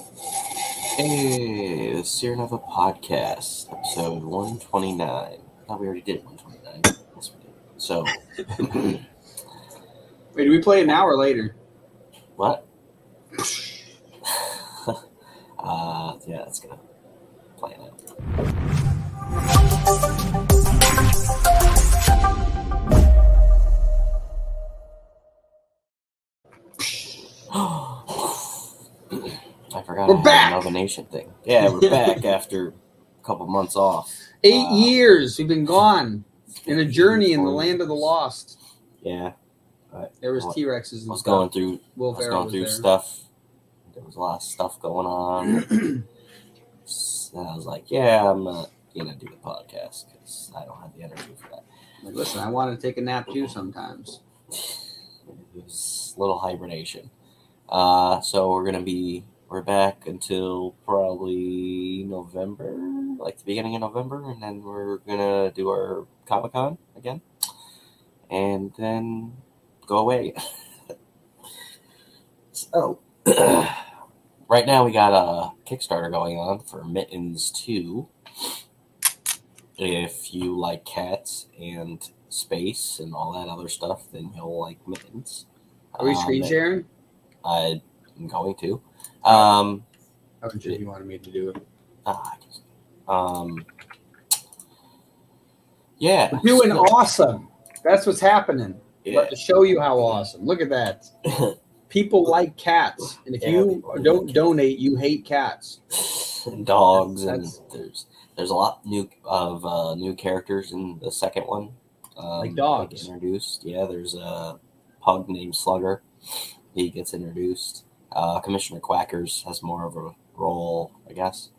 Hey, the SeerNova Podcast, episode 129. I thought we already did 129. Yes, we did. So, Wait, do we play it now or later? what? uh, yeah, that's gonna play it out. Forgot We're back! Nova Nation thing. Yeah, we're back after a couple months off. Eight Uh, years we've been gone in a journey in the land of the lost. Yeah, There was T Rexes I and was stuff. going through Will I was going was through there. stuff. There was a lot of stuff going on. and I was like, yeah, I'm not gonna do the podcast because I don't have the energy for that. Like, listen, I want to take a nap too sometimes. It was a little hibernation. Uh, so we're gonna be we're back until probably November, like the beginning of November, and then we're gonna do our Comic Con again, and then go away. so right now we got a Kickstarter going on for Mittens Two. If you like cats and space and all that other stuff, then you'll like Mittens. Are we Um, screen sharing? I'm going to. Um, How much you wanted me to do it? guess- um, yeah, We're doing awesome. That's what's happening. yeah. Let to show you how awesome. Look at that. People like cats, and if Yeah, you don't donate, you hate cats. and dogs and That's- there's there's a lot new of uh, new characters in the second one. Um, Like dogs. introduced. Yeah, there's a pug named Slugger. He gets introduced. Uh, Commissioner Quackers has more of a role, I guess.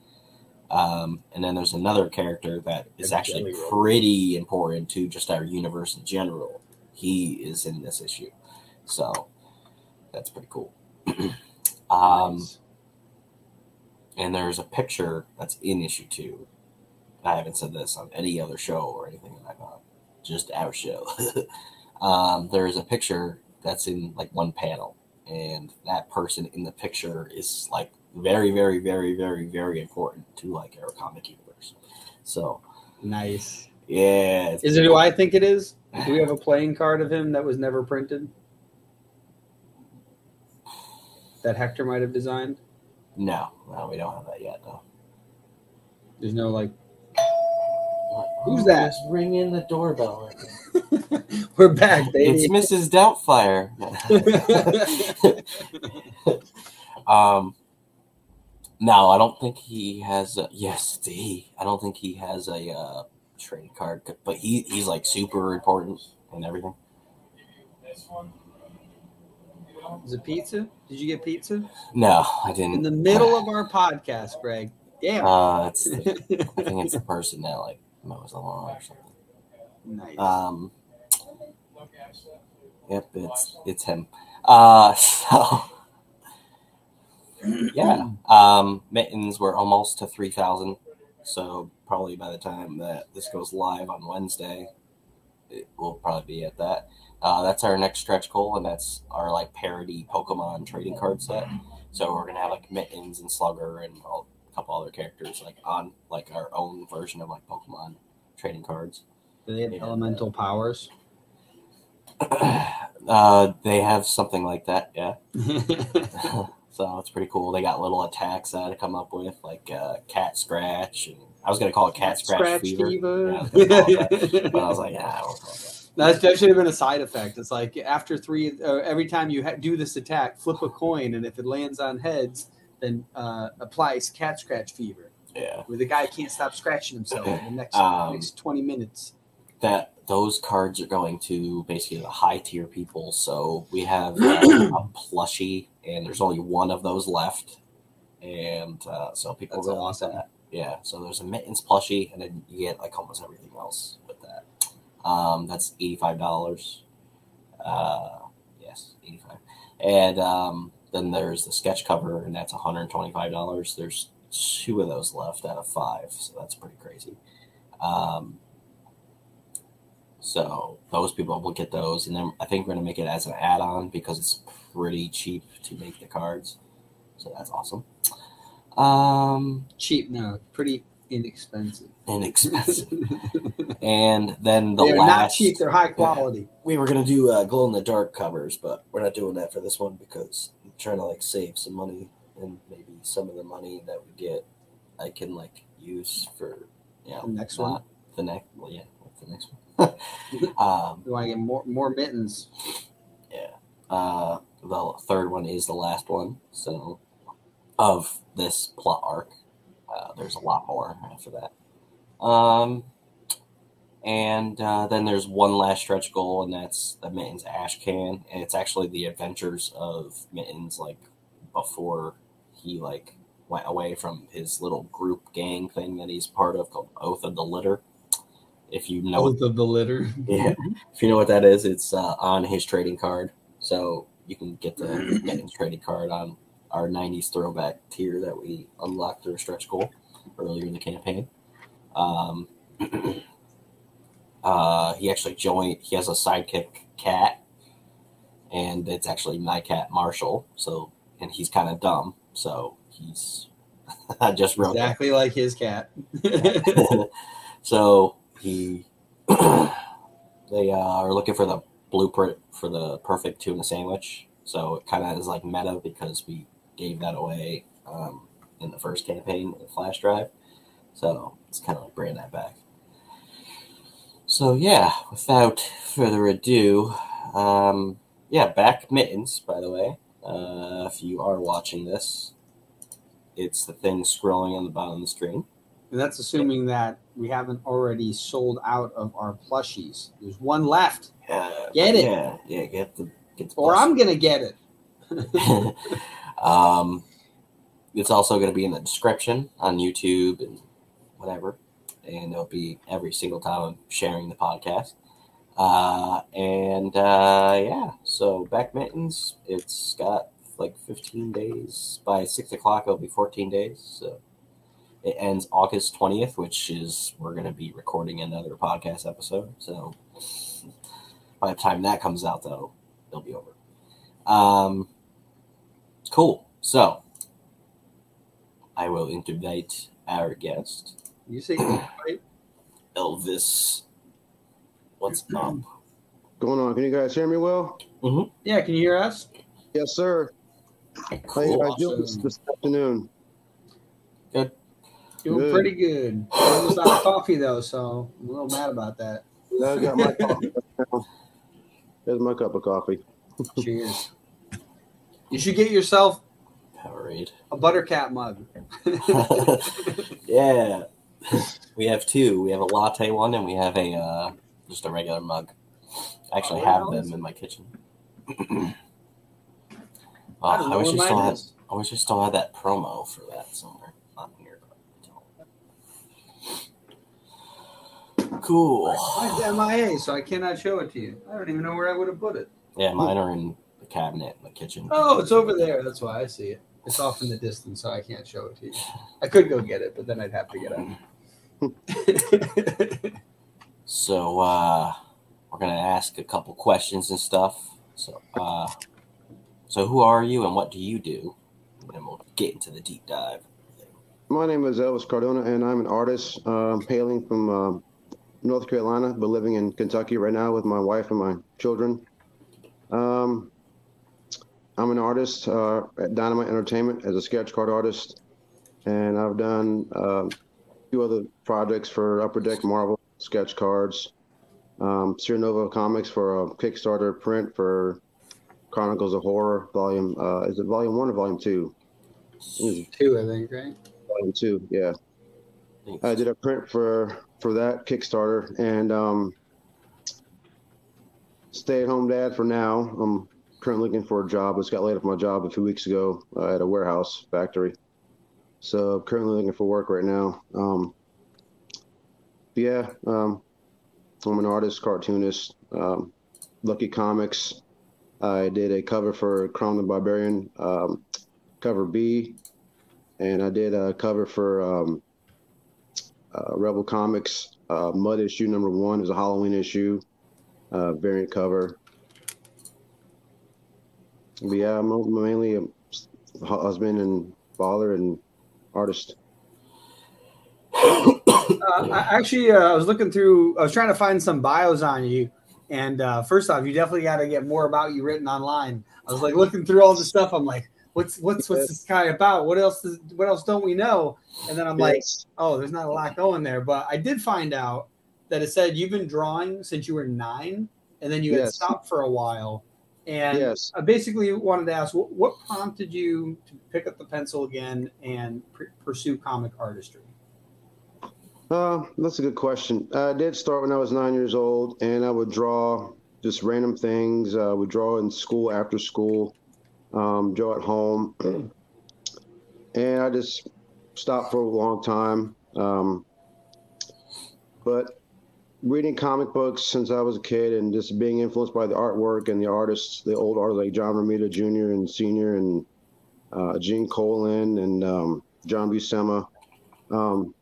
Um, and then there's another character that is actually pretty important to just our universe in general. He is in this issue, so that's pretty cool. um, Nice. and there's a picture that's in issue two. I haven't said this on any other show or anything like that, just our show. um, there is a picture that's in like one panel, and that person in the picture is like very, very, very, very, very important to like our comic universe. So Nice. yeah, Is it who I think it is? Do we have a playing card of him that was never printed? That Hector might have designed? no, no, we don't have that yet. No. There's no like Who's that? Just ringing the doorbell. We're back, baby. It's. Mrs. Doubtfire. um, no, I don't think he has. A, yes, it's he. I don't think he has a uh, trading card, but he he's like super important and everything. Is it pizza? Did you get pizza? No, I didn't. In the middle of our podcast, Greg. Damn. Uh, I think it's the person that like mows the lawn or something. nice. Um, yep, it's it's him. Uh, so yeah, um, mittens were almost to three thousand. So probably by the time that this goes live on Wednesday, it will probably be at that. Uh, that's our next stretch goal, and that's our like parody Pokemon trading card set. So we're gonna have like mittens and Slugger and a couple other characters like on like our own version of like Pokemon trading cards. Do they have yeah. elemental powers? uh, they have something like that, yeah. so it's pretty cool. They got little attacks that I come up with, like uh, cat scratch, and I was gonna call it cat scratch, fever. Yeah, I was gonna call it that, but I was like, yeah, I won't call it that. That's, that should have been a side effect. It's like after three, uh, every time you ha- do this attack, flip a coin, and if it lands on heads, then uh, applies cat scratch fever, Yeah, where the guy can't stop scratching himself in the next Um, next twenty minutes. that those cards are going to basically the high tier people. So we have uh, a plushie, and there's only one of those left, and uh, so people That's really awesome. that. Yeah, so there's a mittens plushie, and then you get like almost everything else with that. Um, that's eighty five dollars. Uh, yes, eighty five, and um, then there's the sketch cover, and that's one hundred twenty five dollars. There's two of those left out of five, so that's pretty crazy. Um, so those people will get those, and then I think we're gonna make it as an add-on because it's pretty cheap to make the cards. So that's awesome. Um, Cheap, no, pretty inexpensive. inexpensive. and then the they're last not cheap; they're high quality. we were gonna do uh, glow in the dark covers, but we're not doing that for this one because trying to like save some money and maybe some of the money that we get I can like use for you know The next one? The next, well, yeah, the next one? um, You want to get more more mittens? Yeah. Uh, the third one is the last one. So of this plot arc, uh, there's a lot more after that. Um, and uh, then there's one last stretch goal, and that's the Mittens Ash Can, and it's actually the adventures of Mittens, like before he like went away from his little group gang thing that he's part of called Oath of the Litter. If you know, Oath of the litter. yeah, if you know what that is, it's uh, on his trading card, so you can get the Mittens trading card on our '90s throwback tier that we unlocked through a stretch goal earlier in the campaign. Um, uh, he actually joined. He has a sidekick cat, and it's actually my cat Marshall. So, and he's kind of dumb. So he's. I just wrote that. Exactly like his cat. so he. they uh, are looking for the blueprint for the perfect tuna sandwich. So it kind of is like meta because we gave that away um, in the first campaign with Flash Drive. So it's kind of like bringing that back. So yeah, without further ado, um, yeah, back mittens. By the way, uh, if you are watching this, it's the thing scrolling on the bottom of the screen. and that's assuming that we haven't already sold out of our plushies. There's one left, Get it. Yeah, yeah, get the get the or I'm gonna get it. um, it's also going to be in the description on YouTube and whatever, and it'll be every single time I'm sharing the podcast. Uh, and uh, yeah, so back mittens, it's got like 15 days. By six o'clock, it'll be 14 days. So it ends August 20th, which is we're going to be recording another podcast episode. So by the time that comes out, though, it'll be over. Um, cool. So I will invite our guest, You say right? Elvis. What's up? going on? Can you guys hear me well? Mm-hmm. Yeah, can you hear us? Yes, sir. How you Cool. guys doing this, this afternoon? Good. Doing Good. pretty good. Almost out of coffee though, so I'm a little mad about that. I got my coffee. There's my cup of coffee. Cheers. You should get yourself Powerade. a buttercat mug. yeah. We have two. We have a latte one and we have a uh, just a regular mug. I actually Oh, have them in my kitchen. Oh, I I wish I still had. is. I wish I still had that promo for that somewhere on here. Cool. Mine's MIA, so I cannot show it to you. I don't even know where I would have put it. Yeah, mine are in the cabinet in the kitchen. Oh, it's over there. That's why I see it. It's off in the distance, so I can't show it to you. I could go get it, but then I'd have to get up. So uh, we're gonna ask a couple questions and stuff. So, uh, so who are you and what do you do? And we'll get into the deep dive. My name is Elvis Cardona, and I'm an artist um, hailing from um North Carolina, but living in Kentucky right now with my wife and my children. Um, I'm an artist uh, at Dynamite Entertainment as a sketch card artist, and I've done uh, a few other projects for Upper Deck Marvel sketch cards, um, SeerNova Comics for a Kickstarter print for Chronicles of Horror Volume. Uh, is it Volume One or Volume Two? Two, I think, right? Volume Two, yeah. Thanks. I did a print for for that Kickstarter and um, stay at home dad for now. I'm currently looking for a job. I just got laid off my job a few weeks ago uh, at a warehouse factory. So I'm currently looking for work right now. Um, yeah, um, I'm an artist, cartoonist. Um, Lucky Comics. I did a cover for Crown the Barbarian, um, cover B, and I did a cover for um, uh, Rebel Comics. Uh, Mud issue number one is a Halloween issue, uh, variant cover. But yeah, I'm mainly a husband and father and artist? Uh, I, actually, uh, I was looking through. I was trying to find some bios on you, and uh, first off, you definitely got to get more about you written online. I was like looking through all the stuff. I'm like, what's what's what's this guy about? What else? Is, what else don't we know? And then I'm like, oh, there's not a lot going there. But I did find out that it said you've been drawing since you were nine, and then you had stopped for a while. And Yes. I basically wanted to ask, what, what prompted you to pick up the pencil again and pr- pursue comic artistry? Uh, that's a good question. I did start when I was nine years old, and I would draw just random things. I would draw in school, after school, um, draw at home, and I just stopped for a long time. Um, but reading comic books since I was a kid, and just being influenced by the artwork and the artists, the old artists like John Romita Jr. and Senior, and uh, Gene Colan and um, John Buscema. Um,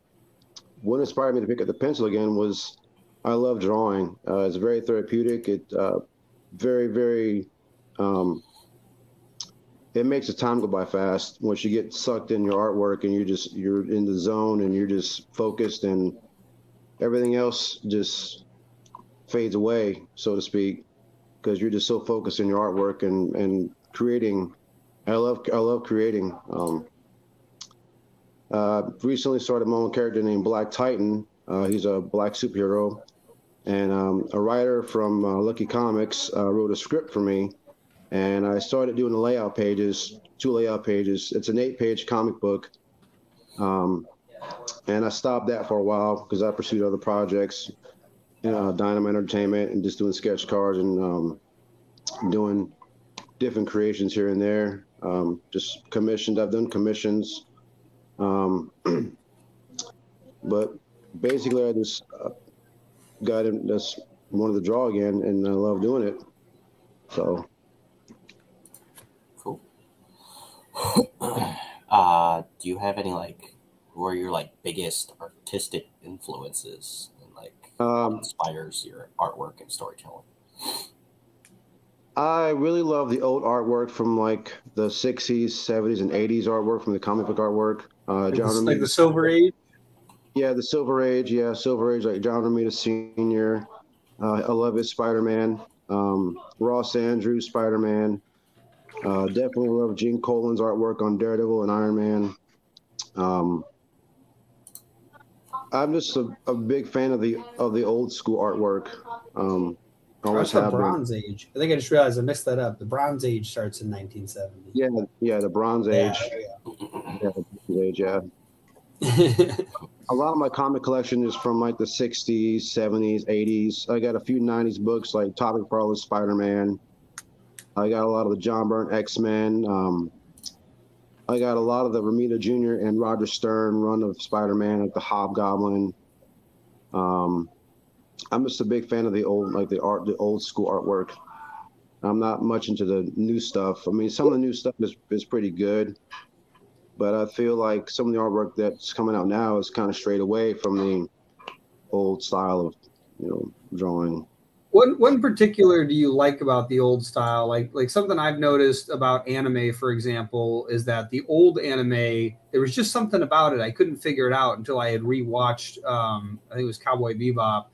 what inspired me to pick up the pencil again was I love drawing. Uh, it's very therapeutic. It uh, very very um, it makes the time go by fast once you get sucked in your artwork and you just you're in the zone and you're just focused and everything else just fades away so to speak because you're just so focused in your artwork and and creating. I love i love creating. Um, uh, recently started my own character named Black Titan. Uh, he's a black superhero, and um, a writer from uh, Lucky Comics uh, wrote a script for me, and I started doing the layout pages, two layout pages. It's an eight-page comic book, um, and I stopped that for a while because I pursued other projects, know, Dynamite Entertainment, and just doing sketch cards and um, doing different creations here and there. Um, just commissioned. I've done commissions. Um, but basically, I just uh, got in, just wanted to draw again, and I love doing it. So, Cool. uh, do you have any like who are your like biggest artistic influences and like um, inspires your artwork and storytelling? I really love the old artwork from like the 60s, 70s, and 80s artwork from the comic book artwork. Uh, John the, like Romita- the Silver Age? Yeah, the Silver Age. Yeah, Silver Age, like John Romita Sr. Uh, I love his Spider Man. Um, Ross Andru's, Spider Man. Uh, definitely love Gene Colan's artwork on Daredevil and Iron Man. Um, I'm just a, a big fan of the of the old school artwork. Um, always the. Bronze Age. I think I just realized I mixed that up. The Bronze Age starts in 1970. Yeah, yeah, the Bronze Age. Yeah, Yeah, the Age. Yeah. yeah. a lot of my comic collection is from like the 60s 70s 80s i got a few 90s books like Todd McFarlane spider-man i got a lot of the john byrne x-men um, i got a lot of the romita jr and roger stern run of spider-man like the hobgoblin. Um, i'm just a big fan of the old like the art the old school artwork. I'm not much into the new stuff. I mean some of the new stuff is, is pretty good but I feel like some of the artwork that's coming out now is kind of straight away from the old style of, you know, drawing. What what in particular do you like about the old style? Like like something I've noticed about anime, for example, is that the old anime there was just something about it I couldn't figure it out until I had rewatched. Um, I think it was Cowboy Bebop,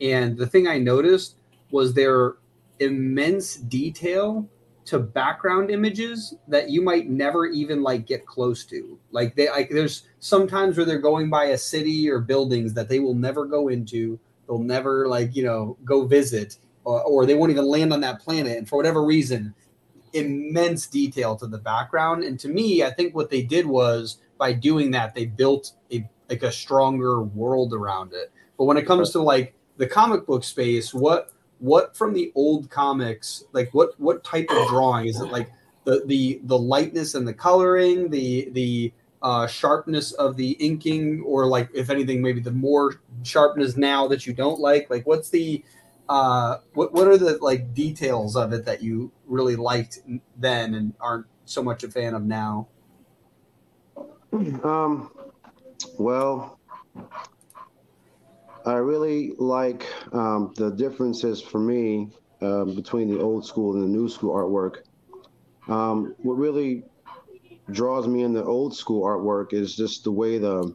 and the thing I noticed was their immense detail to background images that you might never even like get close to. Like they like there's sometimes where they're going by a city or buildings that they will never go into they'll never like you know go visit or, or they won't even land on that planet. And for whatever reason immense detail to the background. And to me i think what they did was by doing that they built a like a stronger world around it. But when it comes to like the comic book space what what from the old comics like what what type of drawing? Is it like the the the lightness and the coloring the the uh, sharpness of the inking or like if anything maybe the more sharpness now that you don't like like what's the uh what what are the like details of it that you really liked then and aren't so much a fan of now Um, well, I really like um, the differences for me um, between the old school and the new school artwork. Um, what really draws me in the old school artwork is just the way the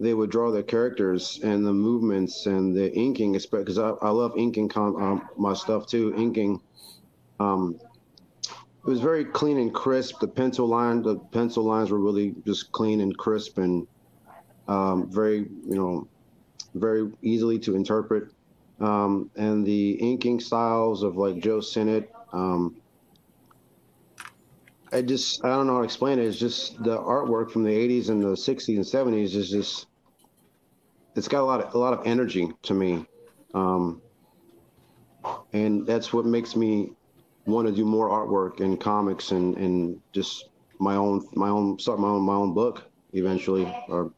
they would draw their characters and the movements and the inking, because I, I love inking com, um, my stuff too. Inking, um, it was very clean and crisp. The pencil line, the pencil lines were really just clean and crisp and um, very, you know, very easily to interpret. Um, and the inking styles of like Joe Sinnott, um, I just I don't know how to explain it. It's just the artwork from the 80s and the 60s and 70s is just it's got a lot of a lot of energy to me, um, and that's what makes me want to do more artwork and comics and and just my own my own start my own my own book eventually or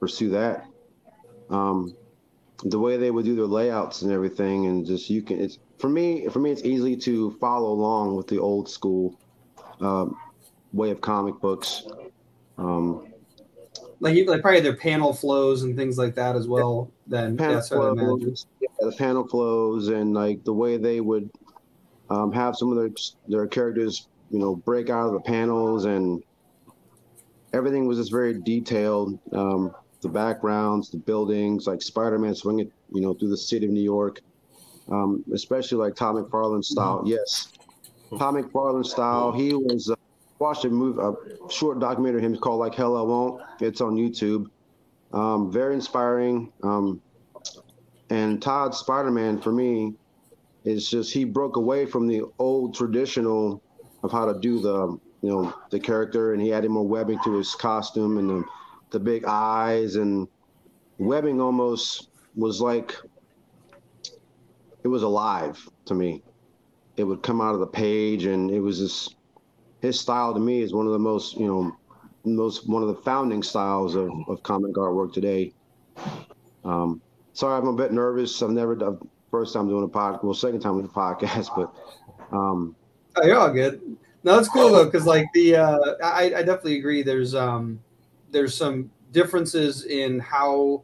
pursue that. Um, the way they would do their layouts and everything, and just you can it's for me for me it's easy to follow along with the old school um, way of comic books. Um, like like probably their panel flows and things like that as well. Then panel what Yeah, the panel flows and like the way they would um, have some of their their characters, you know, break out of the panels and everything was just very detailed. Um, the backgrounds, the buildings, like Spider-Man swinging, you know, through the city of New York, um, especially like Tom McFarlane style. Mm-hmm. Yes, Todd McFarlane style. He was uh, watched a movie, a short documentary him called Like Hell I Won't. It's on YouTube. Um, very inspiring. Um, and Todd Spider-Man for me is just he broke away from the old traditional of how to do the you know the character, and he added more webbing to his costume and the the big eyes and webbing almost was like it was alive to me. It would come out of the page, and it was just his style to me is one of the most you know most one of the founding styles of, of comic artwork today. Um, sorry, I'm a bit nervous. I've never done first time doing a podcast. Well, second time doing a podcast, but um, oh, you're all good. No, that's cool though, because like the uh, I, I definitely agree. There's um there's some differences in how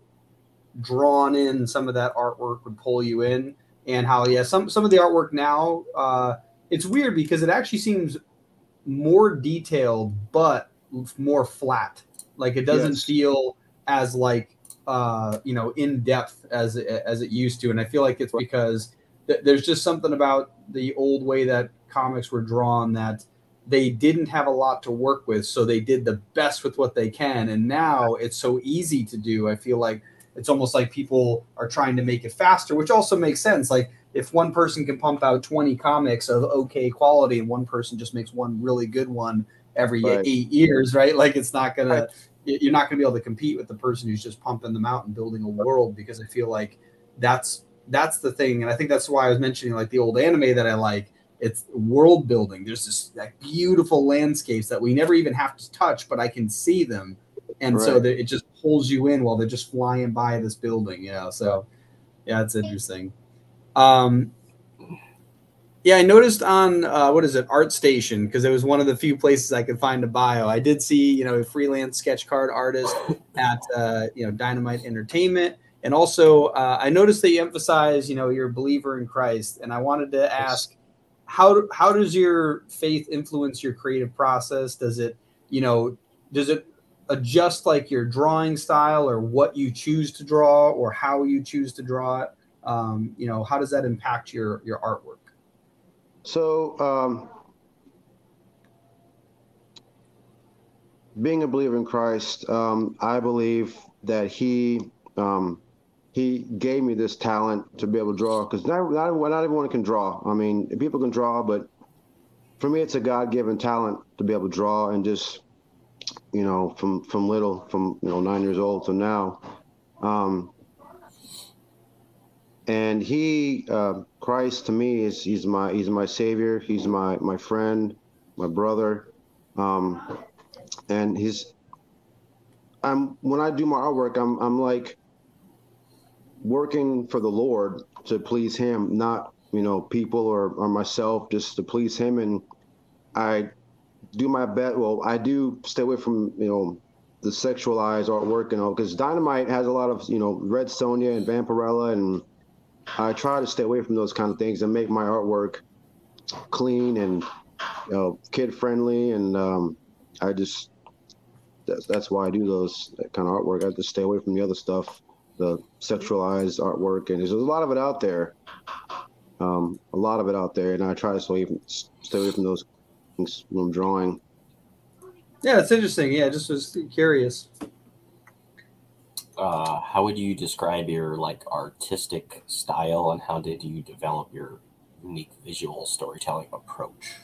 drawn in some of that artwork would pull you in, and how yeah some some of the artwork now uh, it's weird because it actually seems more detailed but more flat. Like it doesn't yes. feel as like uh, you know in depth as it, as it used to, and I feel like it's because th- there's just something about the old way that comics were drawn that they didn't have a lot to work with, so they did the best with what they can. And now it's so easy to do. I feel like it's almost like people are trying to make it faster, which also makes sense. Like if one person can pump out 20 comics of okay quality and one person just makes one really good one every right. eight years, right? Like it's not going to, you're not gonna be able to compete with the person who's just pumping them out and building a world because I feel like that's that's the thing. And I think that's why I was mentioning like the old anime that I like. It's world building. There's this like beautiful landscapes that we never even have to touch, but I can see them. And right. so that it just pulls you in while they're just flying by this building, you know. So yeah, it's interesting. Um, yeah, I noticed on uh, what is it, ArtStation, because it was one of the few places I could find a bio. I did see, you know, a freelance sketch card artist at, uh, you know, Dynamite Entertainment, and also uh, I noticed that you emphasize, you know, you're a believer in Christ, and I wanted to ask, how how does your faith influence your creative process? Does it, you know, does it adjust like your drawing style or what you choose to draw or how you choose to draw it? um, you know how does that impact your your artwork so um, being a believer in christ um, i believe that he um, he gave me this talent to be able to draw because not, not, not everyone can draw i mean people can draw but for me it's a god-given talent to be able to draw and just you know from from little from you know nine years old to now. Um, and he uh, christ to me is he's my he's my savior. He's my my friend my brother. Um, and he's i'm when i do my artwork i'm i'm like working for the lord to please him not you know people or or myself just to please him. And i do my best well i do stay away from you know the sexualized artwork and all because dynamite has a lot of you know red sonja and vampirella and I try to stay away from those kind of things and make my artwork clean and you know, kid friendly, and um, I just that's that's why I do those kind of artwork. I just stay away from the other stuff, the sexualized artwork, and there's a lot of it out there. Um, a lot of it out there, and I try to stay away from, stay away from those when I'm drawing. Yeah, it's interesting. Yeah, just was curious. Uh, how would you describe your like artistic style, and how did you develop your unique visual storytelling approach?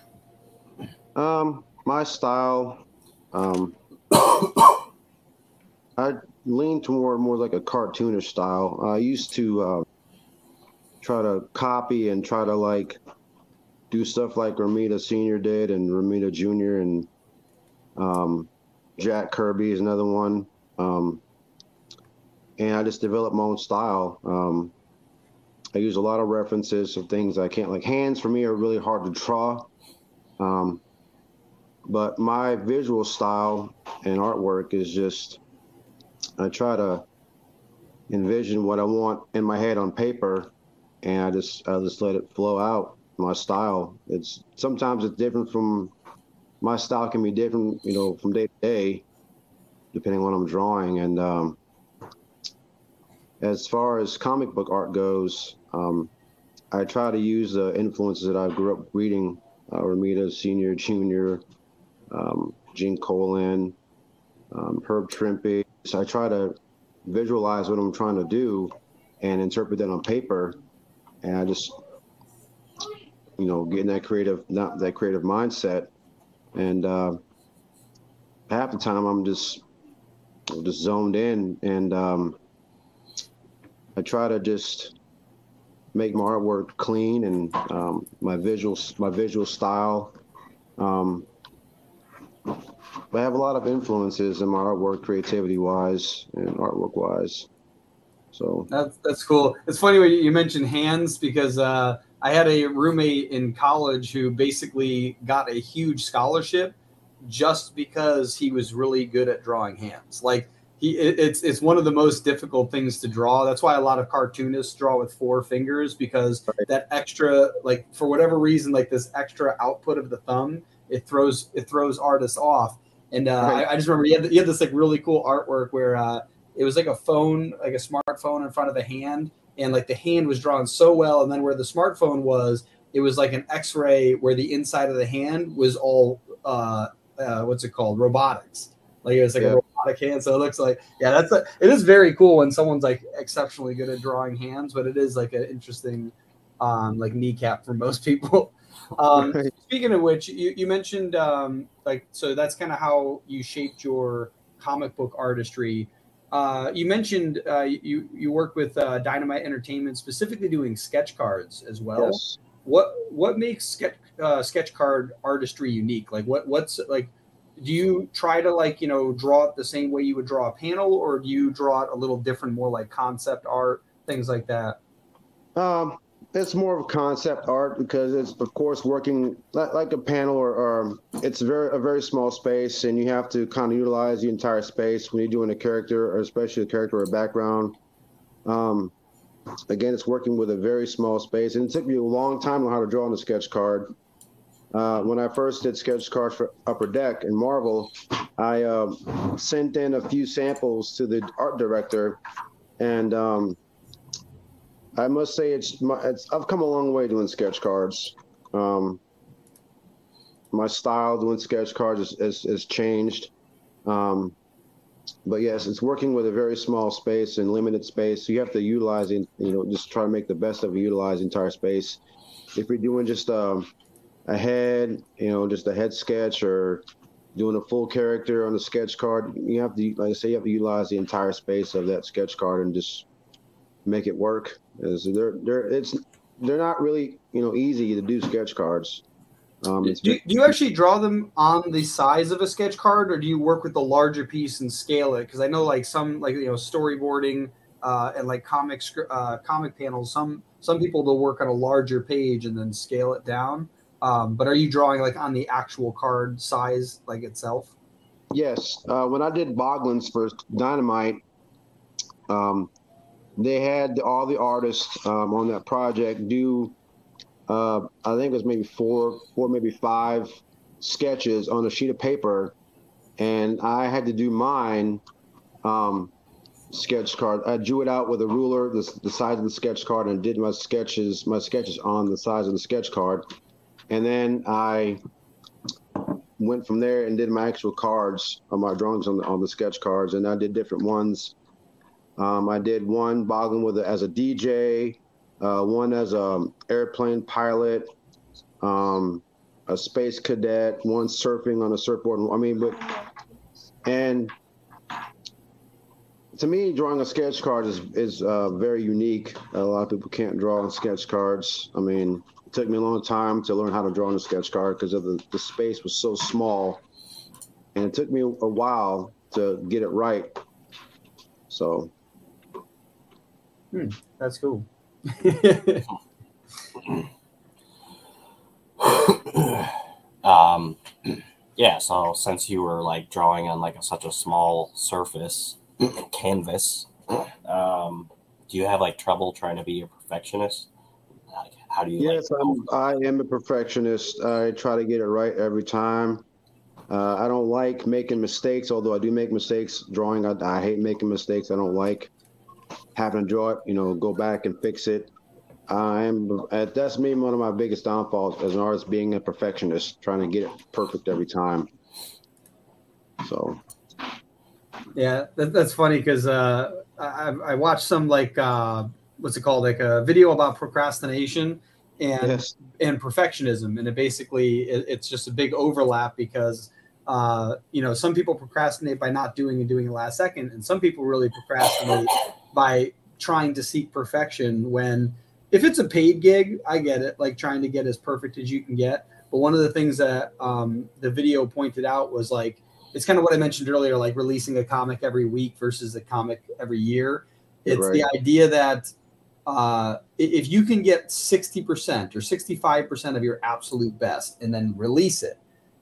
Um, my style, um, I lean toward more like a cartoonish style. I used to uh, try to copy and try to like do stuff like Romita Senior did and Romita Junior and um, Jack Kirby is another one. Um, and I just developed my own style. Um, I use a lot of references of things I can't like. Hands for me are really hard to draw. Um, but my visual style and artwork is just I try to envision what I want in my head on paper, and I just I just let it flow out. My style. It's sometimes it's different from my style can be different, you know, from day to day, depending on what I'm drawing. And um, as far as comic book art goes, um, I try to use the influences that I grew up reading, uh, Romita Senior, Junior, um, Gene Colan, um, Herb Trimpe. So I try to visualize what I'm trying to do and interpret that on paper, and I just, you know, getting that creative, not that creative mindset, and uh, half the time I'm just, just zoned in, and um, I try to just make my artwork clean and um, my visual, my visual style. Um, I have a lot of influences in my artwork, creativity wise and artwork wise. So that's that's cool. It's funny when you mentioned hands because uh, I had a roommate in college who basically got a huge scholarship just because he was really good at drawing hands. Like he, it, it's it's one of the most difficult things to draw. That's why a lot of cartoonists draw with four fingers because right. that extra, like for whatever reason, like this extra output of the thumb, it throws it throws artists off. And uh, right. I, I, just remember he had, he had this like really cool artwork where uh, it was like a phone, like a smartphone in front of a hand, and like the hand was drawn so well, and then where the smartphone was, it was like an X-ray where the inside of the hand was all uh, uh what's it called, robotics. Like it was like yeah. a robotic hand, so it looks like yeah, that's a, it is very cool when someone's like exceptionally good at drawing hands, but it is like an interesting um, like kneecap for most people. Um, right. Speaking of which, you, you mentioned um, like so that's kind of how you shaped your comic book artistry. Uh, you mentioned uh, you you work with uh, Dynamite Entertainment, specifically doing sketch cards as well. Yes. What what makes sketch uh, sketch card artistry unique? Like what what's like? Do you try to like you know draw it the same way you would draw a panel, or do you draw it a little different, more like concept art, things like that? Um, it's more of concept art because it's of course working like, a panel or, or, it's very a very small space and you have to kind of utilize the entire space when you're doing a character or especially a character or a background. Um, again it's working with a very small space and it took me a long time on how to draw on the sketch card. Uh, when I first did sketch cards for Upper Deck and Marvel, I uh, sent in a few samples to the art director, and um, I must say it's, my, it's I've come a long way doing sketch cards. Um, my style doing sketch cards has, changed. Um, but yes, it's working with a very small space and limited space. So you have to utilize, you know, just try to make the best of utilize entire space. If you're doing just um, a head, you know, just a head sketch or doing a full character on the sketch card, you have to, like I say, you have to utilize the entire space of that sketch card and just make it work. Is they're they're it's they're not really you know easy to do sketch cards. Um, do, do, you actually draw them on the size of a sketch card, or do you work with the larger piece and scale it? Because I know like some like you know storyboarding uh, and like comic uh, comic panels. Some some people will work on a larger page and then scale it down. Um, but are you drawing like on the actual card size like itself? Yes. Uh, when I did Boglins for Dynamite, um, they had all the artists um, on that project do uh, I think it was maybe four, four, maybe five sketches on a sheet of paper, and I had to do mine um, sketch card. I drew it out with a ruler, the, the size of the sketch card, and did my sketches, my sketches on the size of the sketch card, and then I went from there and did my actual cards on my drawings on the on the sketch cards, and I did different ones. Um, I did one Boglin with it as a DJ, uh, one as a airplane pilot, um, a space cadet, one surfing on a surfboard. I mean, but and to me, drawing a sketch card is is uh, very unique. A lot of people can't draw on sketch cards. I mean, it took me a long time to learn how to draw on a sketch card because the, the space was so small, and it took me a while to get it right. So, hmm, that's cool. um, yeah. So since you were like drawing on like a, such a small surface canvas, um, do you have like trouble trying to be a perfectionist? Like, how do you? Yes, like, I'm, I am a perfectionist. I try to get it right every time. Uh, I don't like making mistakes, although I do make mistakes drawing. I, I hate making mistakes. I don't like having to draw it, you know, go back and fix it. I am that's me one of my biggest downfalls as an artist being a perfectionist, trying to get it perfect every time. So yeah, that, that's funny because uh, I, I watched some like uh, what's it called, like a video about procrastination and yes. and perfectionism, and it basically it, it's just a big overlap because uh, you know some people procrastinate by not doing and doing it last second, and some people really procrastinate by trying to seek perfection when if it's a paid gig, I get it, like trying to get as perfect as you can get. But one of the things that um, the video pointed out was like, it's kind of what I mentioned earlier, like releasing a comic every week versus a comic every year. It's right. the idea that uh, if you can get 60% or 65% of your absolute best and then release it,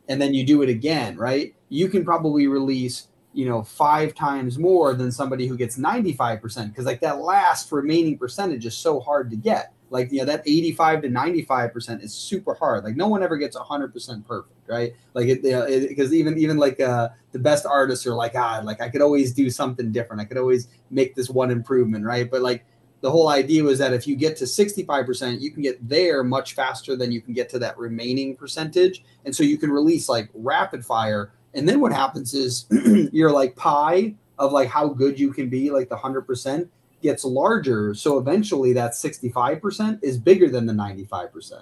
and then you do it again, right? You can probably release you know five times more than somebody who gets 95% because like that last remaining percentage is so hard to get. Like you know that 85 to 95% is super hard. Like no one ever gets 100% perfect right? Like it because even even like uh the best artists are like ah like i could always do something different. I could always make this one improvement right? But like the whole idea was that if you get to 65% you can get there much faster than you can get to that remaining percentage. And so you can release like rapid fire and then what happens is your like pie of like how good you can be, like the hundred percent gets larger. So eventually that 65% is bigger than the 95%.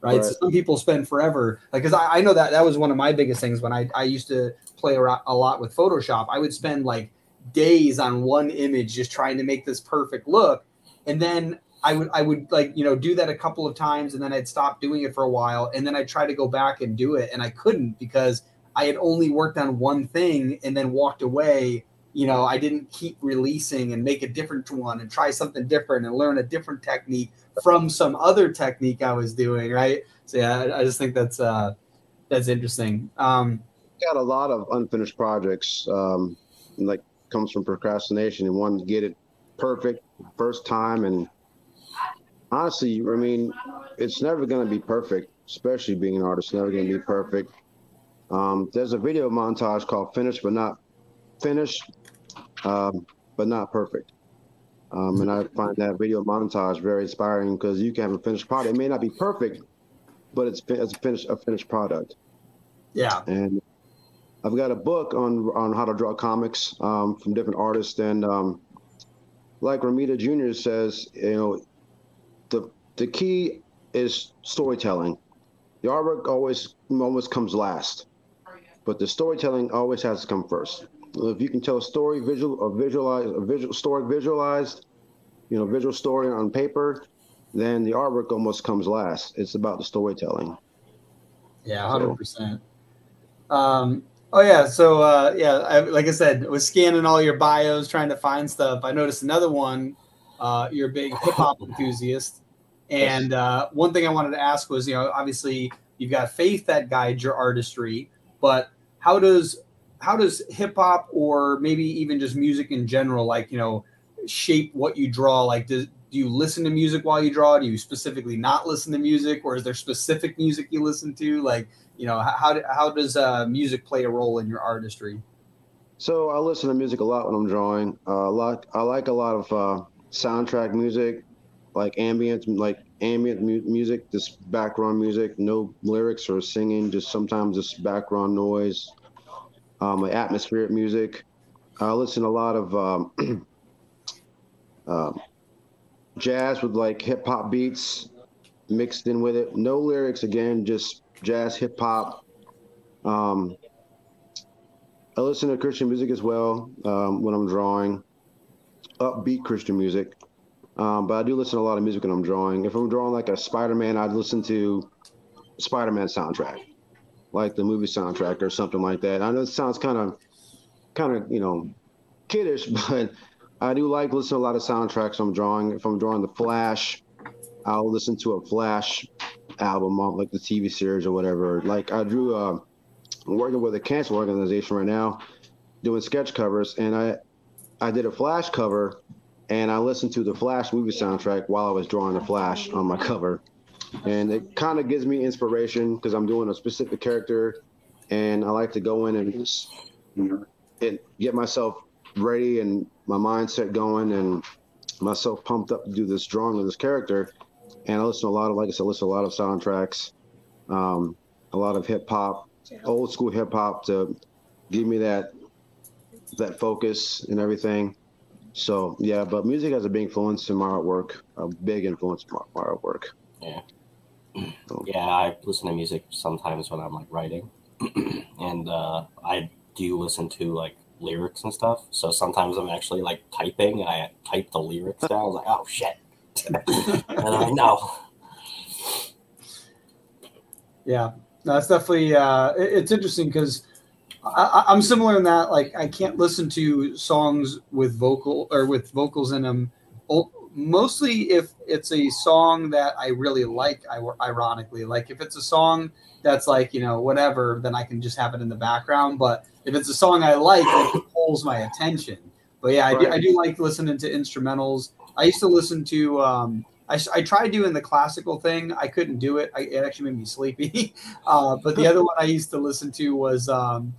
Right. right. So some people spend forever. Like, cause I, I, know that that was one of my biggest things when I, I used to play around a lot with Photoshop. I would spend like days on one image just trying to make this perfect look. And then I would, I would like, you know, do that a couple of times and then I'd stop doing it for a while. And then I'd try to go back and do it. And I couldn't because I had only worked on one thing and then walked away. You know, I didn't keep releasing and make a different one and try something different and learn a different technique from some other technique I was doing. Right. So yeah, I, just think that's uh, that's interesting. Um, got a lot of unfinished projects. Um, like comes from procrastination and wanting to get it perfect first time. And honestly, I mean, it's never going to be perfect, especially being an artist. Never going to be perfect. Um, there's a video montage called "Finished but Not Finished, um, but Not Perfect," um, and I find that video montage very inspiring because you can have a finished product. It may not be perfect, but it's it's a finished a finished product. Yeah. And I've got a book on on how to draw comics um, from different artists, and um, like Romita Jr. says, you know, the the key is storytelling. The artwork always almost comes last but the storytelling always has to come first. If you can tell a story visual or visualize a visual story visualized, you know, visual story on paper, then the artwork almost comes last. It's about the storytelling. Yeah, hundred so. percent. Um, oh yeah, so uh, yeah, I, like I said, I was scanning all your bios trying to find stuff. I noticed another one. Uh, you're a big hip hop enthusiast, and uh, one thing I wanted to ask was, you know, obviously you've got faith that guides your artistry, but how does how does hip hop or maybe even just music in general, like you know, shape what you draw? Like, do, do do you listen to music while you draw? Do you specifically not listen to music, or is there specific music you listen to? Like, you know, how how does uh, music play a role in your artistry? So I listen to music a lot when I'm drawing. Uh, a lot, I like a lot of uh, soundtrack music, like ambient, like ambient mu- music, just background music, no lyrics or singing, just sometimes just background noise, um, atmospheric music. I listen a lot of um, uh, jazz with like hip hop beats mixed in with it. No lyrics again, just jazz, hip hop. Um, I listen to Christian music as well um, when I'm drawing, upbeat Christian music. Um, but I do listen to a lot of music when I'm drawing. If I'm drawing like a Spider-Man, I'd listen to Spider-Man soundtrack, like the movie soundtrack or something like that. I know it sounds kind of, kind of you know, kiddish, but I do like listening to a lot of soundtracks I'm drawing. If I'm drawing The Flash, I'll listen to a Flash album, like the TV series or whatever. Like I drew, uh, I'm working with a cancer organization right now, doing sketch covers, and I, I did a Flash cover, and I listened to the Flash movie soundtrack while I was drawing the Flash on my cover, and it kind of gives me inspiration because I'm doing a specific character, and I like to go in and and get myself ready and my mindset going and myself pumped up to do this drawing of this character. And I listen to a lot of, like I said, listen to a lot of soundtracks, um, a lot of hip hop, old school hip hop to give me that that focus and everything. So yeah, but music has a big influence in my artwork, a big influence in my, my artwork. Yeah. So. Yeah, I listen to music sometimes when I'm like writing, and uh, I do listen to like lyrics and stuff. So sometimes I'm actually like typing and I type the lyrics down. I was like, oh shit. and I know. Yeah, that's definitely, uh, it's interesting because I, am similar in that, like, I can't listen to songs with vocal or with vocals in them. Mostly if it's a song that I really like, ironically, like if it's a song that's like, you know, whatever, then I can just have it in the background. But if it's a song I like, it pulls my attention. But yeah, I, do, I do like listening to instrumentals. I used to listen to. Um, I, I tried doing the classical thing. I couldn't do it. I, it actually made me sleepy. Uh, but the other one I used to listen to was um,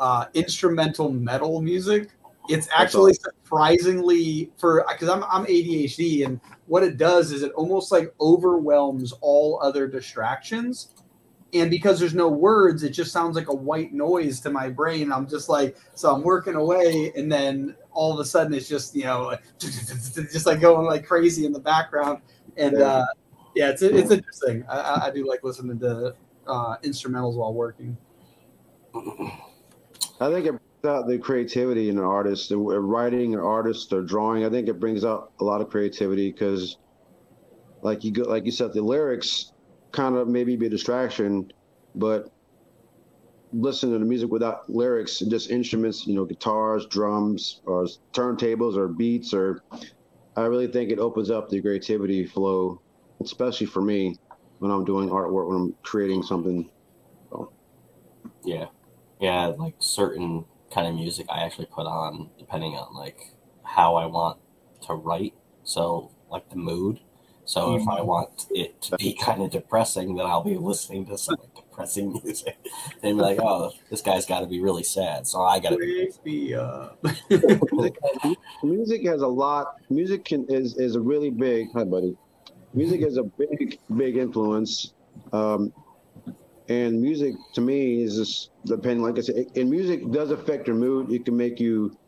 uh, instrumental metal music. It's actually surprisingly for because I'm I'm ADHD and what it does is it almost like overwhelms all other distractions. And because there's no words it just sounds like a white noise to my brain. I'm just like so i'm working away and then all of a sudden it's just you know just like going like crazy in the background. And uh yeah it's it's interesting. I, I do like listening to uh instrumentals while working i think it brings out the creativity in an artist writing an artist or drawing i think it brings out a lot of creativity because like you go like you said the lyrics kind of maybe be a distraction, but listen to the music without lyrics, and just instruments, you know, guitars, drums, or turntables, or beats, or I really think it opens up the creativity flow, especially for me when I'm doing artwork, when I'm creating something. So. Yeah, yeah, like certain kind of music I actually put on depending on like how I want to write. So like the mood. So mm-hmm. if I mm-hmm. want it to be kind of depressing, then I'll be listening to some like, depressing music and be like, "Oh, this guy's got to be really sad." So I got to be. music has a lot. Music can, is is a really big. Hi, buddy. Music is a big big influence. Um, and music to me is just depending, like I said, and music does affect your mood. It can make you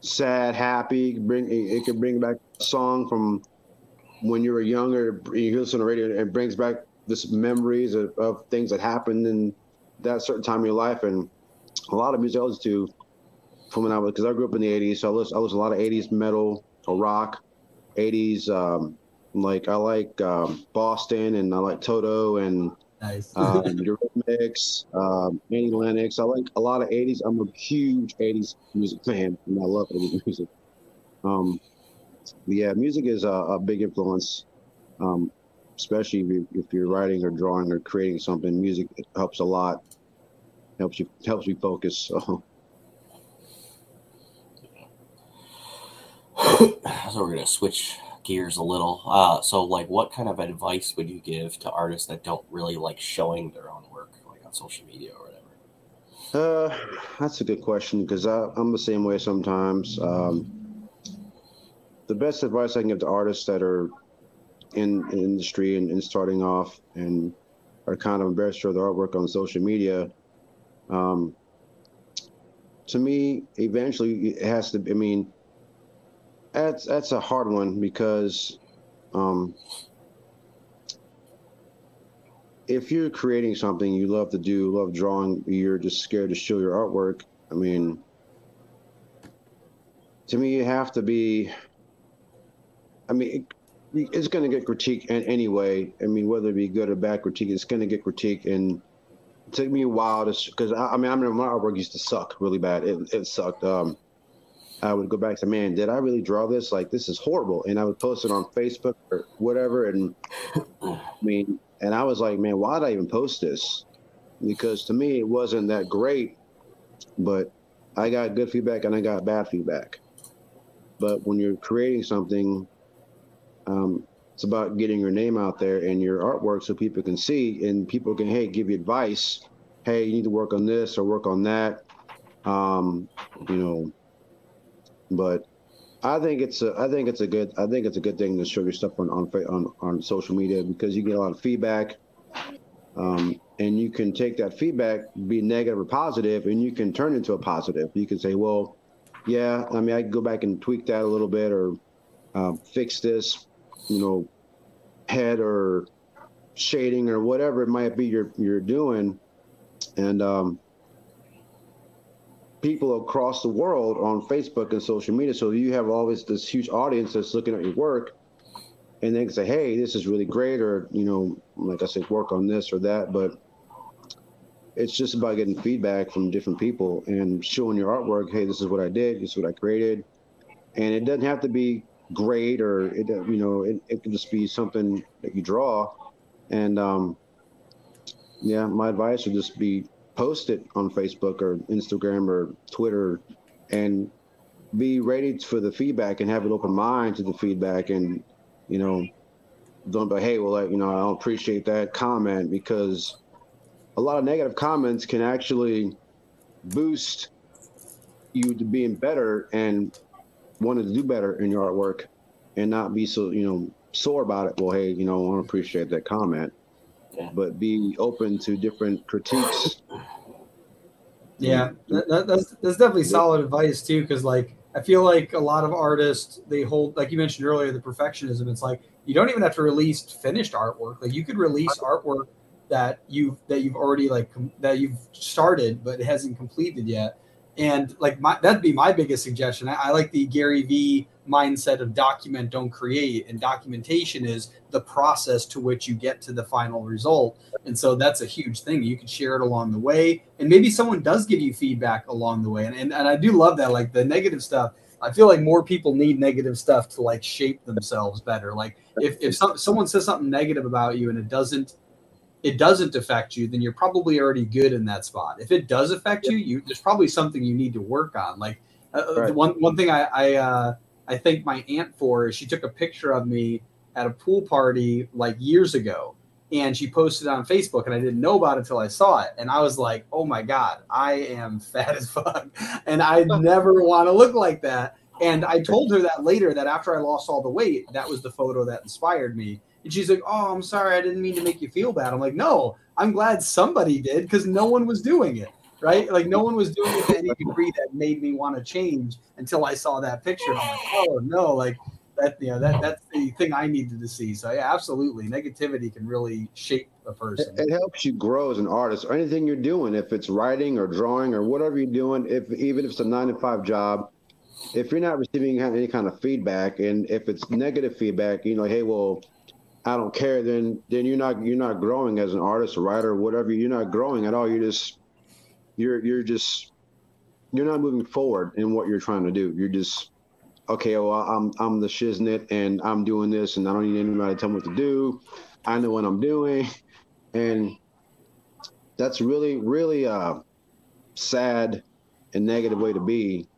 sad, happy. Bring it can bring back a song from when you were younger, you listen to the radio, it brings back this memories of, of, things that happened in that certain time in your life. And a lot of music I listen to from when I was, because I grew up in the 80s, so I listen, I listen to a lot of 80s metal or rock, 80s. Um, like I like um, Boston and I like Toto and nice. um, Eurythmics, um, Annie Lennox. I like a lot of 80s. I'm a huge 80s music fan and I love 80s music. Um, yeah, music is a, a big influence, um, especially if, you, if you're writing or drawing or creating something. Music helps a lot. Helps you helps me focus. So. so we're gonna switch gears a little. Uh, so, like, what kind of advice would you give to artists that don't really like showing their own work, like on social media or whatever? Uh, that's a good question because I'm the same way sometimes. Um, the best advice I can give to artists that are in, in industry and, and, starting off and are kind of embarrassed to their artwork on social media. Um, to me, eventually it has to. I mean, that's that's a hard one because um, if you're creating something you love to do, love drawing, you're just scared to show your artwork. I mean, to me, you have to be. I mean, it, it's going to get critique anyway. I mean, whether it be good or bad critique, it's going to get critique. And it took me a while to, because I, I, mean, I remember my artwork used to suck really bad. It, it sucked. Um, I would go back to, man, did I really draw this? Like, this is horrible. And I would post it on Facebook or whatever. And I mean, and I was like, man, why did I even post this? Because to me, it wasn't that great, but I got good feedback and I got bad feedback. But when you're creating something, um, it's about getting your name out there and your artwork so people can see and people can, hey, give you advice. Hey, you need to work on this or work on that. Um, you know, but I think it's a I think it's a good I think it's a good thing to show your stuff on on on, on social media because you get a lot of feedback, um, and you can take that feedback, be negative or positive, and you can turn into a positive. You can say, well, yeah, I mean, I can go back and tweak that a little bit or uh, fix this, you know, head or shading or whatever it might be you're you're doing, and um, people across the world on Facebook and social media. So you have always this huge audience that's looking at your work and they can say, Hey, this is really great. Or, you know, like I said, work on this or that. But it's just about getting feedback from different people and showing your artwork. Hey, this is what I did. This is what I created. And it doesn't have to be great or it, you know, it, it can just be something that you draw. And, um, yeah, my advice would just be post it on Facebook or Instagram or Twitter and be ready for the feedback and have an open mind to the feedback and you know don't be hey well like, you know I don't appreciate that comment because a lot of negative comments can actually boost you to being better and wanting to do better in your artwork and not be so you know sore about it. Well hey you know I don't appreciate that comment but be open to different critiques. Yeah, that, that's that's definitely solid advice too. Because like I feel like a lot of artists they hold like you mentioned earlier the perfectionism. It's like you don't even have to release finished artwork. Like you could release artwork that you've that you've already like com- that you've started but it hasn't completed yet. And like my that'd be my biggest suggestion. I, I like the Gary V mindset of document, don't create. And documentation is the process to which you get to the final result. And so that's a huge thing. You can share it along the way. And maybe someone does give you feedback along the way. And, and, and I do love that. Like the negative stuff, I feel like more people need negative stuff to like shape themselves better. Like if, if some, someone says something negative about you and it doesn't, it doesn't affect you, then you're probably already good in that spot. If it does affect you, you there's probably something you need to work on. Like uh, right. one one thing I, I uh, I thank my aunt for is she took a picture of me at a pool party like years ago and she posted it on Facebook and I didn't know about it until I saw it. And I was like, oh my God, I am fat as fuck. And I never want to look like that. And I told her that later that after I lost all the weight, that was the photo that inspired me. And she's like, oh, I'm sorry. I didn't mean to make you feel bad. I'm like, no, I'm glad somebody did because no one was doing it right? Like no one was doing it to any degree that made me want to change until I saw that picture. And I'm like, oh no, like that, you know, that that's the thing I needed to see. So yeah, absolutely, negativity can really shape a person. It, it helps you grow as an artist or anything you're doing. If it's writing or drawing or whatever you're doing, if even if it's a nine to five job, if you're not receiving any kind of feedback, and if it's negative feedback, you know, hey, well. I don't care. Then, then you're not you're not growing as an artist, writer, whatever. You're not growing at all. You're just you're you're just you're not moving forward in what you're trying to do. You're just okay. Well, I'm I'm the shiznit and I'm doing this, and I don't need anybody to tell me what to do. I know what I'm doing, and that's really really a sad and negative way to be.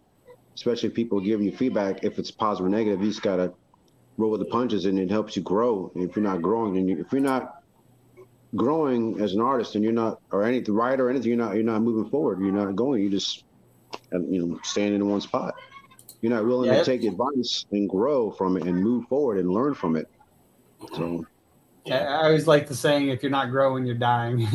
Especially people giving you feedback. If it's positive or negative, you just gotta roll with the punches, and it helps you grow. And if you're not growing, and you, if you're not growing as an artist, and you're not, or any writer or anything, you're not, you're not moving forward. You're not going. You just, um, you know, standing in one spot. You're not willing yeah. to take advice and grow from it and move forward and learn from it. So, yeah. I always like the saying, "If you're not growing, you're dying."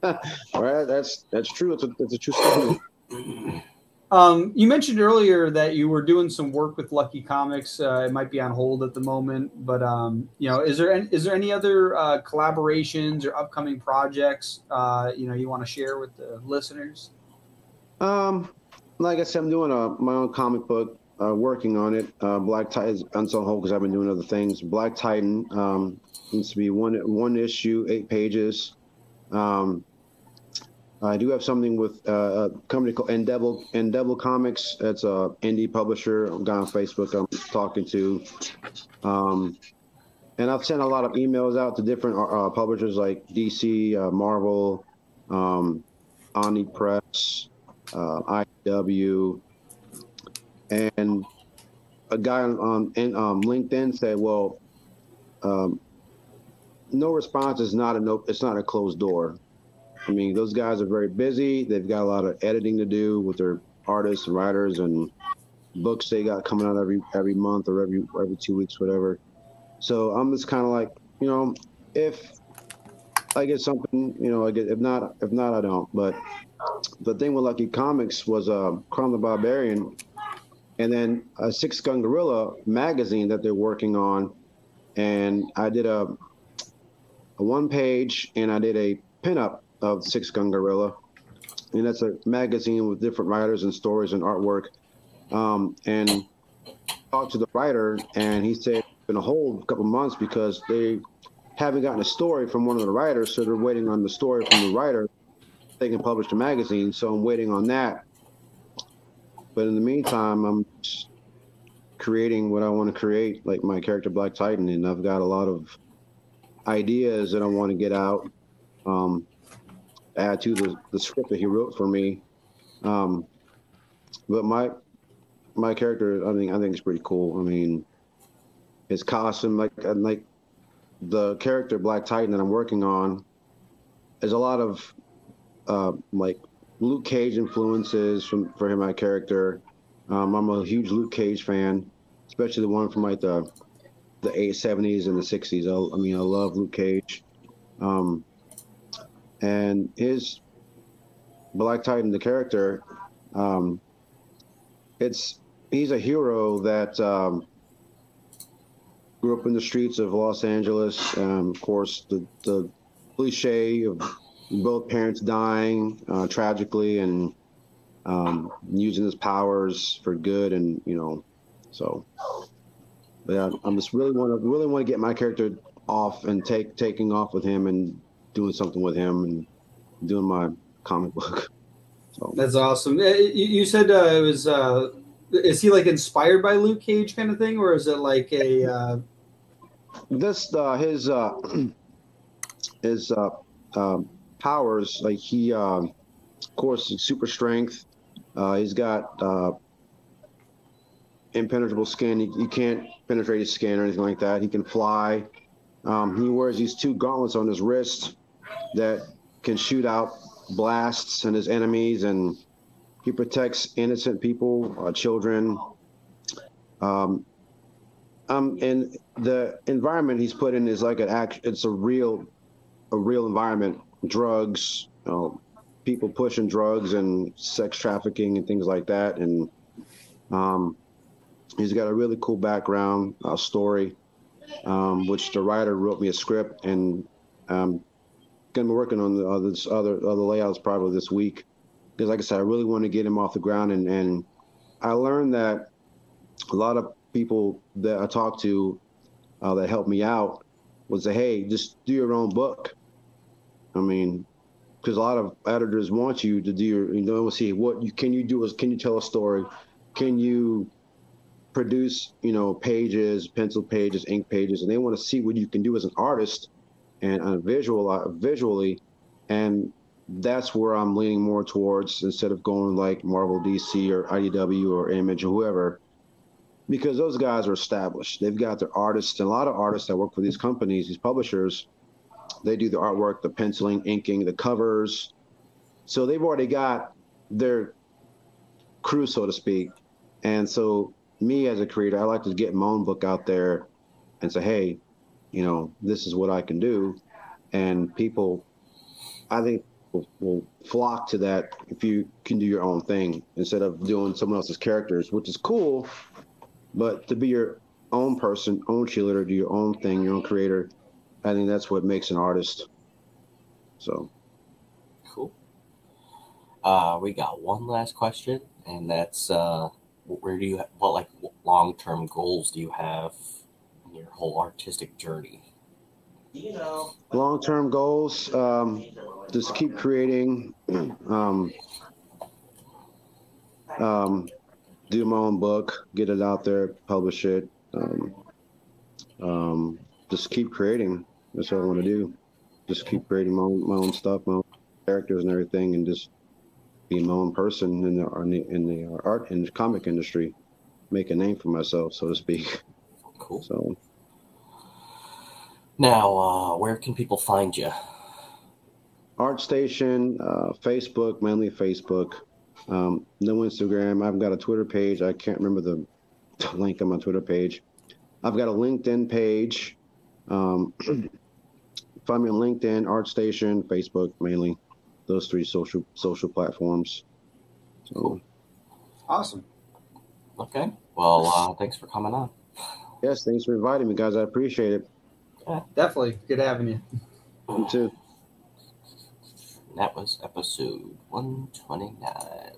right. That's that's true. It's a it's a true statement. Um, you mentioned earlier that you were doing some work with Lucky Comics. Uh, it might be on hold at the moment, but um, you know, is there any, is there any other uh, collaborations or upcoming projects uh, you know you want to share with the listeners? Um, like I said, I'm doing a, my own comic book, uh, working on it. Uh, Black Titan on some hold because I've been doing other things. Black Titan um, needs to be one one issue, eight pages. Um, I do have something with uh, a company called Endeavor Endeavor Comics. That's a indie publisher. I'm guy on Facebook. I'm talking to, um, and I've sent a lot of emails out to different uh, publishers like DC, uh, Marvel, um, Omni Press, uh, IW, and a guy on, on in, um, LinkedIn said, "Well, um, no response is not a no, it's not a closed door." I mean, those guys are very busy. They've got a lot of editing to do with their artists and writers and books they got coming out every every month or every every two weeks, whatever. So I'm just kind of like, you know, if I get something, you know, I get. If not, if not, I don't. But the thing with Lucky Comics was uh, Crom the Barbarian, and then a Six Gun Gorilla magazine that they're working on, and I did a a one page and I did a pinup of Six Gun Gorilla, and that's a magazine with different writers and stories and artwork. Um, and talked to the writer, and he said been a a couple months because they haven't gotten a story from one of the writers, so they're waiting on the story from the writer. They can publish the magazine, so I'm waiting on that. But in the meantime, I'm creating what I want to create, like my character Black Titan, and I've got a lot of ideas that I want to get out. Um, add to the, the script that he wrote for me. Um, but my my character, I think I think is pretty cool. I mean, his costume, like like the character Black Titan that I'm working on, is a lot of uh, like Luke Cage influences from for him, my character. Um, I'm a huge Luke Cage fan, especially the one from like the the 870s and the 60s. I, I mean, I love Luke Cage. Um, and his Black Titan, the character, um, it's he's a hero that um, grew up in the streets of Los Angeles. Um, of course, the the cliche of both parents dying uh, tragically and um, using his powers for good, and you know, so. But yeah, I'm just really want to really want to get my character off and take taking off with him and doing something with him and doing my comic book. So. That's awesome. You said uh, it was. Uh, is he like inspired by Luke Cage kind of thing, or is it like a? Uh... This uh, his uh, his uh, uh, powers like he, uh, of course, super strength. Uh, he's got uh, impenetrable skin. He, he can't penetrate his skin or anything like that. He can fly. Um, he wears these two gauntlets on his wrist that can shoot out blasts and his enemies, and he protects innocent people, uh, children. Um, um, and the environment he's put in is like an act. It's a real, a real environment. Drugs, you know, people pushing drugs and sex trafficking and things like that. And um, he's got a really cool background uh, story, um, which the writer wrote me a script and um, gonna be working on the other other other layouts probably this week because, like I said, I really want to get him off the ground. And and I learned that a lot of people that I talked to uh, that helped me out would say, "Hey, just do your own book." I mean, because a lot of editors want you to do your, you know, see what you can you do is can you tell a story, can you produce, you know, pages, pencil pages, ink pages, and they want to see what you can do as an artist and uh, visual uh, visually, and that's where I'm leaning more towards instead of going like Marvel, DC, or IDW or Image or whoever. because those guys are established. They've got their artists, and a lot of artists that work for these companies, these publishers, they do the artwork, the penciling, inking, the covers. So they've already got their crew, so to speak. And so me as a creator, I like to get my own book out there and say, hey, you know, this is what I can do. And people, I think, will, will flock to that if you can do your own thing instead of doing someone else's characters, which is cool. But to be your own person, own cheerleader, do your own thing, your own creator, I think that's what makes an artist. So Cool. Uh, we got one last question, and that's uh, where do you what like long term goals do you have in your whole artistic journey? You know long term goals, um, just keep creating. Um, um, do my own book, get it out there, publish it. Um, um, just keep creating. That's what I want to do. Just keep creating my own, my own stuff, my own characters and everything, and just be my own person in the in the, art and comic industry. Make a name for myself, so to speak. Cool. So Now, uh, where can people find you? ArtStation, uh, Facebook, mainly Facebook. Um, no Instagram. I've got a Twitter page. I can't remember the, the link on my Twitter page. I've got a LinkedIn page. Um, find me on LinkedIn, ArtStation, Facebook, mainly those three social social platforms. So Awesome. Okay. Well, uh, thanks for coming on. yes, thanks for inviting me, guys. I appreciate it. Definitely good having you. You too. That was episode 129.